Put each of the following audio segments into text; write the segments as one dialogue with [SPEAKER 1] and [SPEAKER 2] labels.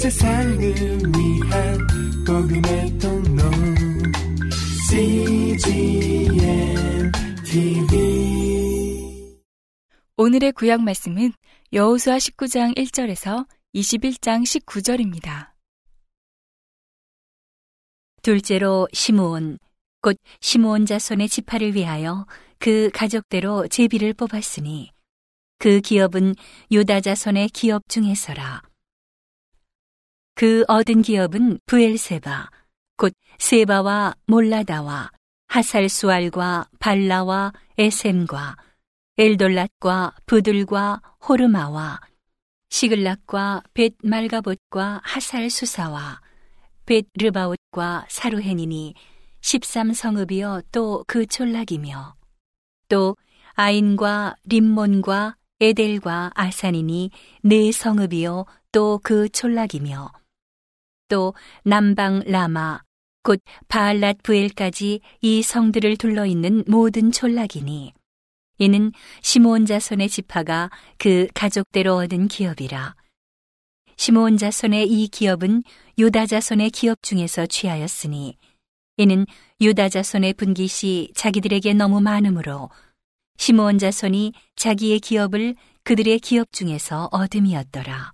[SPEAKER 1] 세상을 위한 복음의 통로 CGM TV
[SPEAKER 2] 오늘의 구약 말씀은 여호수아 19장 1절에서 21장 19절입니다.
[SPEAKER 3] 둘째로 시므온 곧 시므온 자손의 지파를 위하여 그 가족대로 제비를 뽑았으니 그 기업은 유다 자손의 기업 중에서라. 그 얻은 기업은 부엘세바 곧 세바와 몰라다와 하살수알과 발라와 에셈과 엘돌랏과 부들과 호르마와 시글락과 벳 말가봇과 하살수사와 벳 르바웃과 사루헨이니 13성읍이여 또 그 촌락이며 또 아인과 림몬과 에델과 아산이니 네 성읍이요 또 그 촌락이며 또 남방 라마 곧 바알랏 부엘까지 이 성들을 둘러 있는 모든 촌락이니 이는 시므온 자손의 지파가 그 가족대로 얻은 기업이라 시므온 자손의 이 기업은 유다 자손의 기업 중에서 취하였으니 이는 유다 자손의 분깃이 자기들에게 너무 많으므로 시므온 자손이 자기의 기업을 그들의 기업 중에서 얻음이었더라.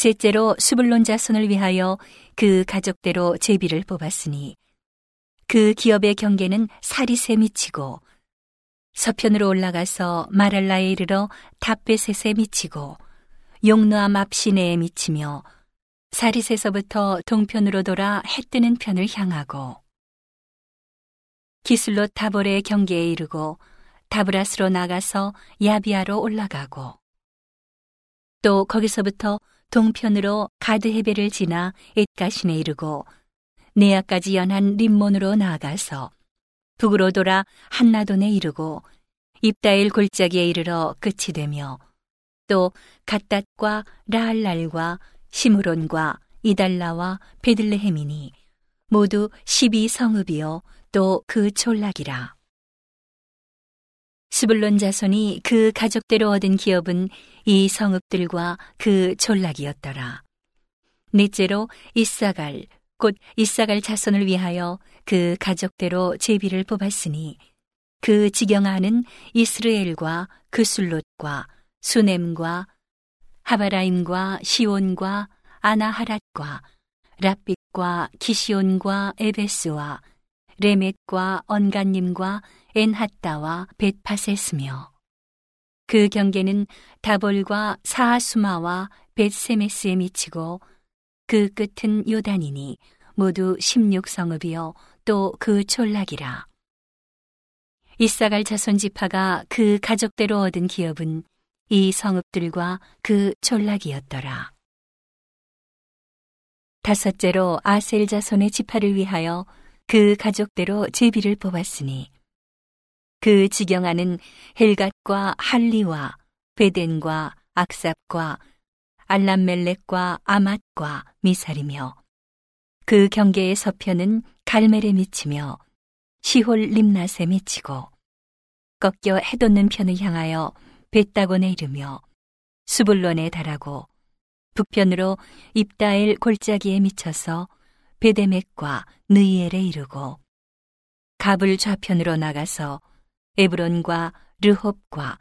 [SPEAKER 3] 셋째로 수불론 자손을 위하여 그 가족대로 제비를 뽑았으니 그 기업의 경계는 사리세 미치고 서편으로 올라가서 마랄라에 이르러 답베셋에 미치고 용르암 앞 시내에 미치며 사리세서부터 동편으로 돌아 해 뜨는 편을 향하고 기슬롯 다볼의 경계에 이르고 다브라스로 나가서 야비아로 올라가고 또 거기서부터 동편으로 가드헤베를 지나 엣가신에 이르고 네아까지 연한 림몬으로 나아가서 북으로 돌아 한나돈에 이르고 입다일 골짜기에 이르러 끝이 되며 또 갓닷과 라알랄과 시므론과 이달라와 베들레헴이니 모두 12성읍이요 또 그 촌락이라. 스불론 자손이 그 가족대로 얻은 기업은 이 성읍들과 그 촌락이었더라. 넷째로 이사갈 곧 이사갈 자손을 위하여 그 가족대로 제비를 뽑았으니 그 지경하는 이스르엘과 그술롯과 수넴과 하바라임과 시온과 아나하랏과 랍빛과 기시온과 에베스와 레멧과 언간님과 엔핫다와 벳파세스며 그 경계는 다볼과 사하수마와 벳세메스에 미치고 그 끝은 요단이니 모두 16성읍이요 또 그 촌락이라. 이사갈 자손 지파가 그 가족대로 얻은 기업은 이 성읍들과 그 촌락이었더라. 다섯째로 아셀 자손의 지파를 위하여 그 가족대로 제비를 뽑았으니 그 지경하는 헬갓과 할리와 베덴과 악삽과 알람멜렉과 아맛과 미살이며 그 경계의 서편은 갈멜에 미치며 시홀 림낫에 미치고 꺾여 해돋는 편을 향하여 벳다곤에 이르며 수불론에 달하고 북편으로 입다엘 골짜기에 미쳐서 베데맥과 느이엘에 이르고 갑을 좌편으로 나가서 에브론과 르홉과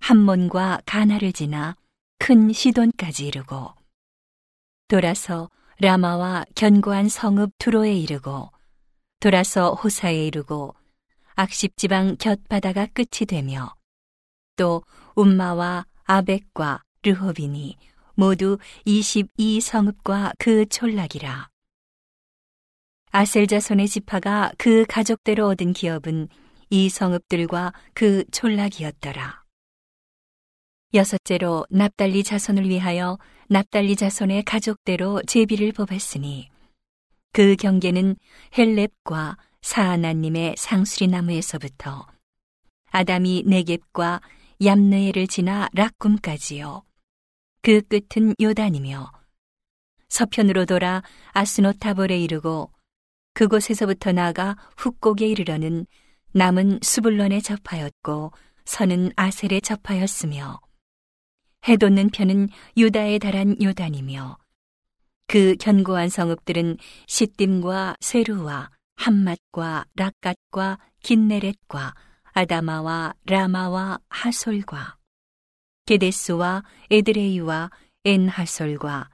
[SPEAKER 3] 함몬과 가나를 지나 큰 시돈까지 이르고 돌아서 라마와 견고한 성읍 두로에 이르고 돌아서 호사에 이르고 악십 지방 곁바다가 끝이 되며 또 움마와 아벡과 르호빈이 모두 22 성읍과 그 촌락이라. 아셀 자손의 지파가 그 가족대로 얻은 기업은 이 성읍들과 그 촌락이었더라. 여섯째로 납달리 자손을 위하여 납달리 자손의 가족대로 제비를 뽑았으니 그 경계는 헬렙과 사하나님의 상수리 나무에서부터 아담이 네겝과 얌느에를 지나 락꿈까지요. 그 끝은 요단이며 서편으로 돌아 아스노타볼에 이르고 그곳에서부터 나가 훅곡에 이르러는 남은 수불론에 접하였고 서는 아셀에 접하였으며 해돋는 편은 유다에 달한 요단이며 그 견고한 성읍들은 시딤과 세루와 함맛과 락갓과 긴네렛과 아다마와 라마와 하솔과 게데스와 에드레이와 엔하솔과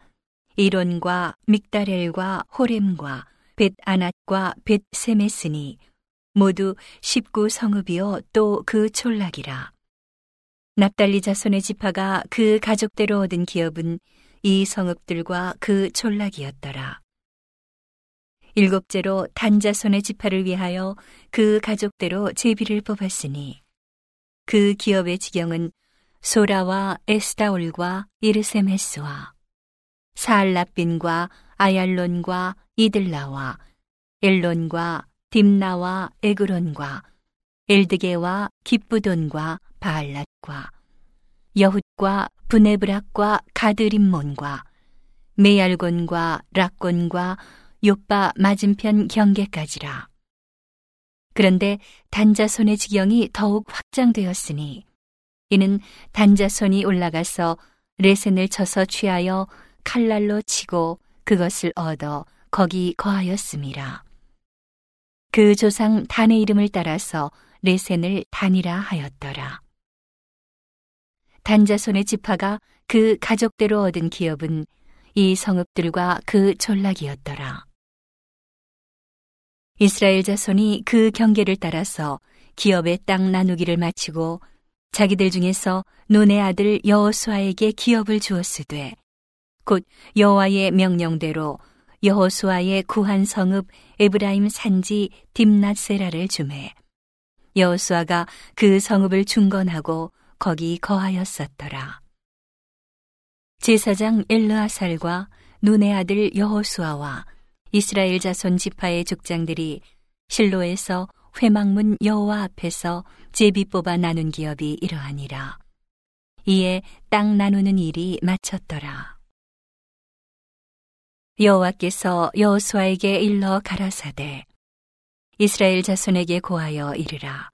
[SPEAKER 3] 이론과 믹다렐과 호렘과 벳 아낫과 벳 세메스니 모두 19성읍이요 또 그 촌락이라. 납달리 자손의 지파가 그 가족대로 얻은 기업은 이 성읍들과 그 촌락이었더라. 일곱째로 단자손의 지파를 위하여 그 가족대로 제비를 뽑았으니 그 기업의 지경은 소라와 에스다올과 이르세메스와 사알라빈과 아얄론과 이들라와 엘론과 딥나와 에그론과 엘드게와 기쁘돈과 바알랏과 여훗과 브네브락과 가드림몬과 메얄곤과 락곤과 요빠 맞은편 경계까지라. 그런데 단자손의 지경이 더욱 확장되었으니 이는 단자손이 올라가서 레센을 쳐서 취하여 칼날로 치고 그것을 얻어 거기 거하였음이라. 그 조상 단의 이름을 따라서 레센을 단이라 하였더라. 단자손의 지파가 그 가족대로 얻은 기업은 이 성읍들과 그 전락이었더라. 이스라엘 자손이 그 경계를 따라서 기업의 땅 나누기를 마치고 자기들 중에서 논의 아들 여호수아에게 기업을 주었으되 곧 여호와의 명령대로 여호수아의 구한 성읍 에브라임 산지 딥낫세라를 주매 여호수아가 그 성읍을 중건하고 거기 거하였었더라. 제사장 엘르아살과 눈의 아들 여호수아와 이스라엘 자손 지파의 족장들이 실로에서 회막문 여호와 앞에서 제비 뽑아 나눈 기업이 이러하니라. 이에 땅 나누는 일이 마쳤더라. 여호와께서 여호수아에게 일러 가라사대 이스라엘 자손에게 고하여 이르라.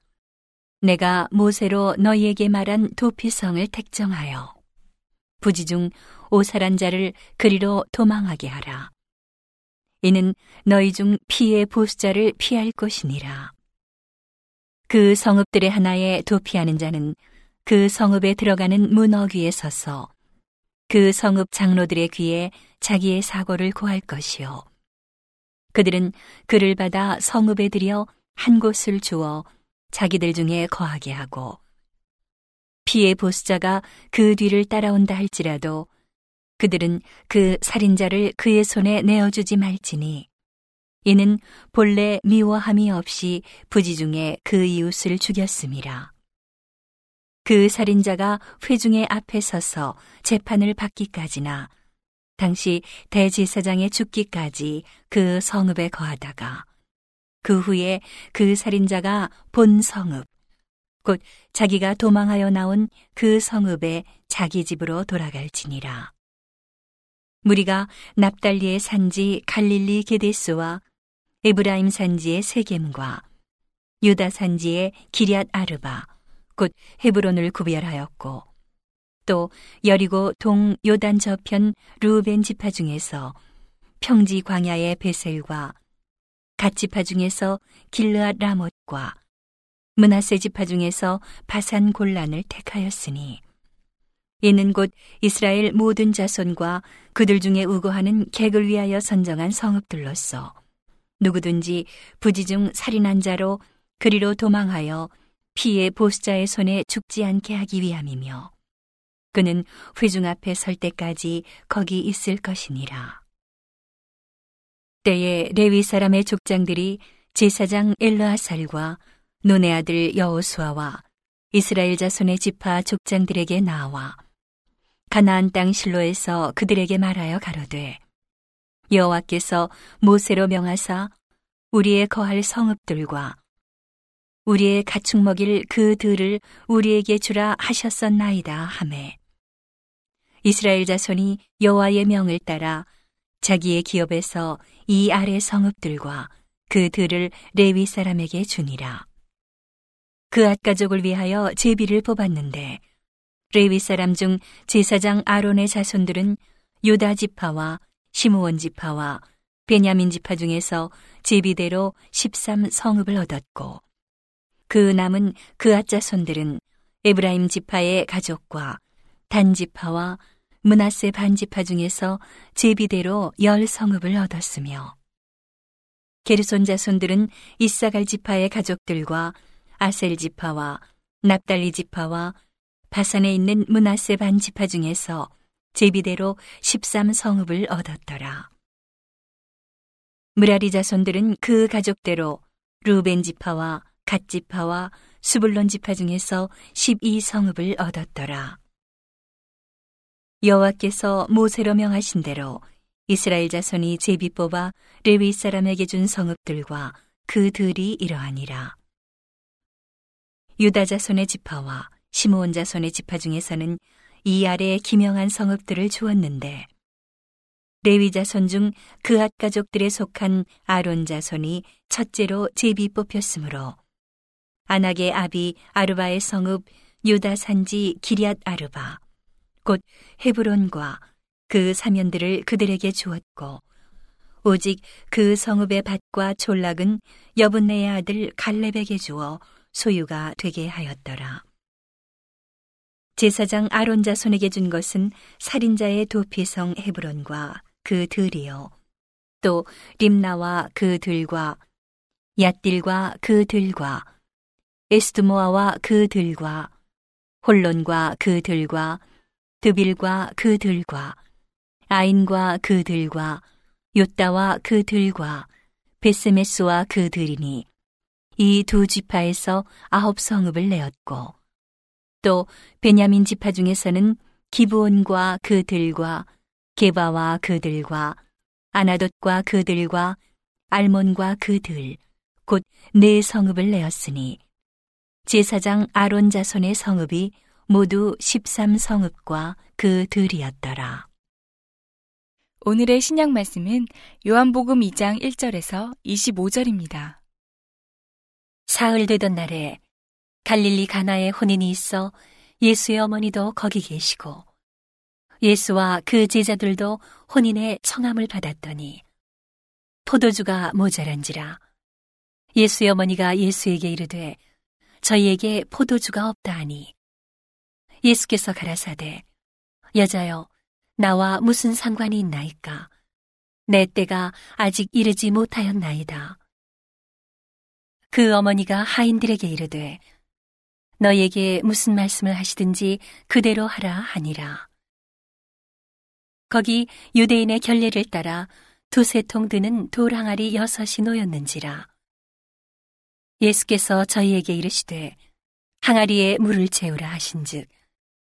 [SPEAKER 3] 내가 모세로 너희에게 말한 도피성을 택정하여 부지 중 오살한 자를 그리로 도망하게 하라. 이는 너희 중 피의 보수자를 피할 것이니라. 그 성읍들의 하나에 도피하는 자는 그 성읍에 들어가는 문어 귀에 서서 그 성읍 장로들의 귀에 자기의 사고를 고할 것이요. 그들은 그를 받아 성읍에 들여 한 곳을 주어 자기들 중에 거하게 하고 피의 보수자가 그 뒤를 따라온다 할지라도 그들은 그 살인자를 그의 손에 내어주지 말지니 이는 본래 미워함이 없이 부지 중에 그 이웃을 죽였음이라. 그 살인자가 회중의 앞에 서서 재판을 받기까지나 당시 대제사장의 죽기까지 그 성읍에 거하다가 그 후에 그 살인자가 본 성읍, 곧 자기가 도망하여 나온 그 성읍에 자기 집으로 돌아갈지니라. 무리가 납달리의 산지 갈릴리 게데스와 에브라임 산지의 세겜과 유다 산지의 기리앗 아르바 곧 헤브론을 구별하였고 또 여리고 동 요단 저편 루벤 지파 중에서 평지 광야의 베셀과 갓 지파 중에서 길르앗 라못과 문하세 지파 중에서 바산 골란을 택하였으니 이는 곧 이스라엘 모든 자손과 그들 중에 우거하는 객을 위하여 선정한 성읍들로서 누구든지 부지 중 살인한 자로 그리로 도망하여 피의 보수자의 손에 죽지 않게 하기 위함이며 그는 회중 앞에 설 때까지 거기 있을 것이니라. 때에 레위 사람의 족장들이 제사장 엘르아살과 노네 아들 여호수아와 이스라엘 자손의 지파 족장들에게 나와 가나안 땅 실로에서 그들에게 말하여 가로되 여호와께서 모세로 명하사 우리의 거할 성읍들과 우리의 가축 먹일 그 들을 우리에게 주라 하셨었나이다 하매. 이스라엘 자손이 여호와의 명을 따라 자기의 기업에서 이 아래 성읍들과 그 들을 레위 사람에게 주니라. 그 앗가족을 위하여 제비를 뽑았는데 레위 사람 중 제사장 아론의 자손들은 유다 지파와 시므온 지파와 베냐민 지파 중에서 제비대로 13 성읍을 얻었고 그 남은 그앗 자손들은 에브라임 지파의 가족과 단 지파와 문하세 반 지파 중에서 제비대로 열 성읍을 얻었으며 게르손 자손들은 이사갈 지파의 가족들과 아셀 지파와 납달리 지파와 바산에 있는 문하세 반 지파 중에서 제비대로 13 성읍을 얻었더라. 무라리 자손들은 그 가족대로 루벤 지파와 갓 지파와 수불론 지파 중에서 12 성읍을 얻었더라. 여호와께서 모세로 명하신 대로 이스라엘 자손이 제비 뽑아 레위 사람에게 준 성읍들과 그 들이 이러하니라. 유다 자손의 지파와 시므온 자손의 지파 중에서는 이 아래 기명한 성읍들을 주었는데 레위 자손 중 그앗 가족들에 속한 아론 자손이 첫째로 제비 뽑혔으므로 아낙의 아비 아르바의 성읍 유다 산지 기리앗 아르바 곧 헤브론과 그 사면들을 그들에게 주었고 오직 그 성읍의 밭과 졸락은 여분네의 아들 갈렙에게 주어 소유가 되게 하였더라. 제사장 아론 자손에게 준 것은 살인자의 도피성 헤브론과 그 들이요. 또 림나와 그 들과 얏딜과 그 들과 에스드모아와 그 들과 홀론과 그 들과 드빌과 그 들과 아인과 그 들과 요따와 그 들과 베스메스와 그 들이니 이 두 지파에서 아홉 성읍을 내었고 또 베냐민 지파 중에서는 기브온과 그 들과 게바와 그 들과 아나돗과 그 들과 알몬과 그 들, 곧 네 성읍을 내었으니 제사장 아론 자손의 성읍이 모두 13성읍과 그 들이었더라.
[SPEAKER 2] 오늘의 신약 말씀은 요한복음 2장 1절에서 25절입니다.
[SPEAKER 3] 사흘 되던 날에 갈릴리 가나에 혼인이 있어 예수의 어머니도 거기 계시고 예수와 그 제자들도 혼인의 청함을 받았더니 포도주가 모자란지라 예수의 어머니가 예수에게 이르되 저희에게 포도주가 없다 하니. 예수께서 가라사대 여자여 나와 무슨 상관이 있나이까? 내 때가 아직 이르지 못하였나이다. 그 어머니가 하인들에게 이르되 너에게 무슨 말씀을 하시든지 그대로 하라 하니라. 거기 유대인의 결례를 따라 두세 통 드는 돌 항아리 여섯이 놓였는지라 예수께서 저희에게 이르시되 항아리에 물을 채우라 하신즉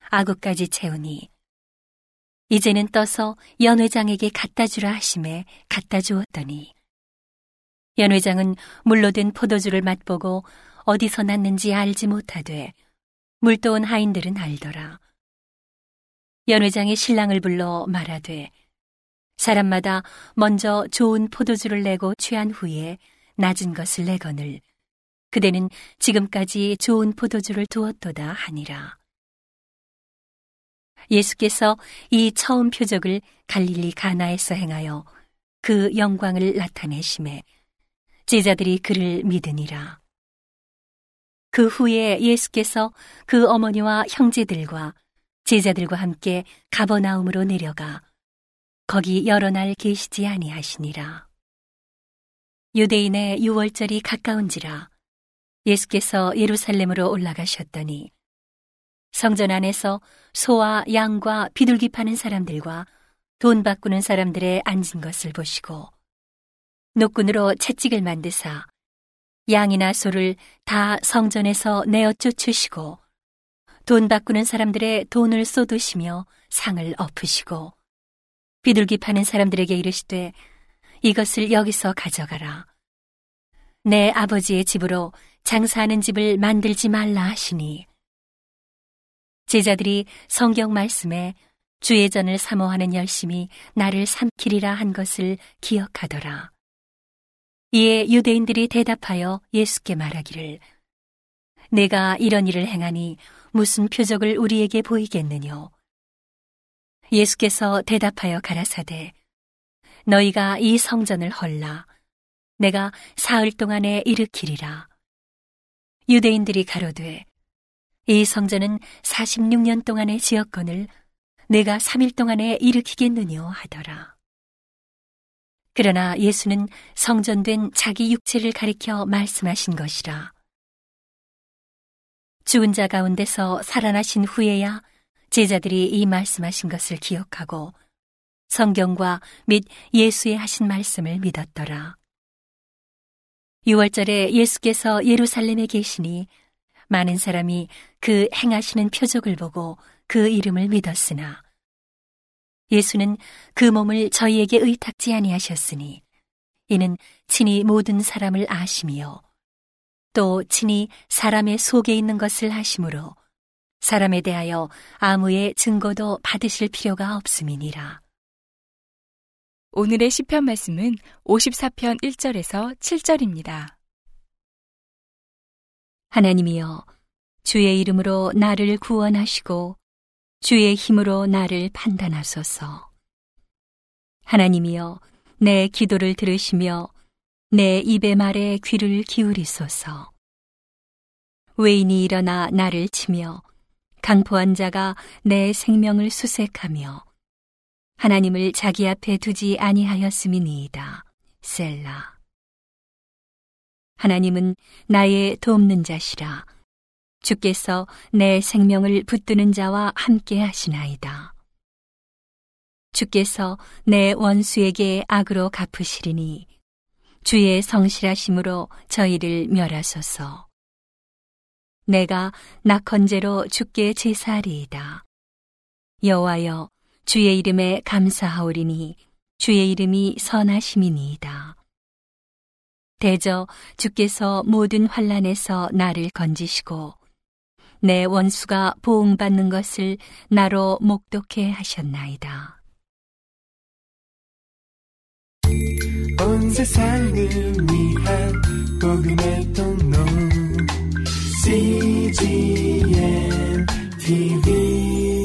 [SPEAKER 3] 아구까지 채우니 이제는 떠서 연회장에게 갖다 주라 하심에 갖다 주었더니 연회장은 물로 든 포도주를 맛보고 어디서 났는지 알지 못하되 물도온 하인들은 알더라. 연회장이 신랑을 불러 말하되 사람마다 먼저 좋은 포도주를 내고 취한 후에 낮은 것을 내거늘 그대는 지금까지 좋은 포도주를 두었도다 하니라. 예수께서 이 처음 표적을 갈릴리 가나에서 행하여 그 영광을 나타내심에 제자들이 그를 믿으니라. 그 후에 예수께서 그 어머니와 형제들과 제자들과 함께 가버나움으로 내려가 거기 여러 날 계시지 아니하시니라. 유대인의 유월절이 가까운지라 예수께서 예루살렘으로 올라가셨더니 성전 안에서 소와 양과 비둘기 파는 사람들과 돈 바꾸는 사람들의 앉은 것을 보시고 노끈으로 채찍을 만드사 양이나 소를 다 성전에서 내어 쫓으시고 돈 바꾸는 사람들의 돈을 쏟으시며 상을 엎으시고 비둘기 파는 사람들에게 이르시되 이것을 여기서 가져가라. 내 아버지의 집으로 장사하는 집을 만들지 말라 하시니 제자들이 성경 말씀에 주의 전을 사모하는 열심이 나를 삼키리라 한 것을 기억하더라. 이에 유대인들이 대답하여 예수께 말하기를 내가 이런 일을 행하니 무슨 표적을 우리에게 보이겠느뇨? 예수께서 대답하여 가라사대 너희가 이 성전을 헐라 내가 사흘 동안에 일으키리라 유대인들이 가로되 이 성전은 46년 동안의 지역권을 내가 3일 동안에 일으키겠느뇨 하더라. 그러나 예수는 성전된 자기 육체를 가리켜 말씀하신 것이라. 죽은 자 가운데서 살아나신 후에야 제자들이 이 말씀하신 것을 기억하고 성경과 및 예수의 하신 말씀을 믿었더라. 6월절에 예수께서 예루살렘에 계시니 많은 사람이 그 행하시는 표적을 보고 그 이름을 믿었으나 예수는 그 몸을 저희에게 의탁지 아니하셨으니 이는 친히 모든 사람을 아심이요 또 친히 사람의 속에 있는 것을 하심으로 사람에 대하여 아무의 증거도 받으실 필요가 없음이니라.
[SPEAKER 2] 오늘의 시편 말씀은 54편 1절에서 7절입니다.
[SPEAKER 3] 하나님이여 주의 이름으로 나를 구원하시고 주의 힘으로 나를 판단하소서. 하나님이여 내 기도를 들으시며 내 입의 말에 귀를 기울이소서. 외인이 일어나 나를 치며 강포한 자가 내 생명을 수색하며 하나님을 자기 앞에 두지 아니하였음이니이다. 셀라. 하나님은 나의 돕는 자시라. 주께서 내 생명을 붙드는 자와 함께 하시나이다. 주께서 내 원수에게 악으로 갚으시리니 주의 성실하심으로 저희를 멸하소서. 내가 낙헌제로 주께 제사하리이다. 여호와여 주의 이름에 감사하오리니 주의 이름이 선하심이니이다. 대저 주께서 모든 환란에서 나를 건지시고 내 원수가 보응받는 것을 나로 목독해 하셨나이다.
[SPEAKER 1] 온 세상을 위한 복음의 통로 CGM TV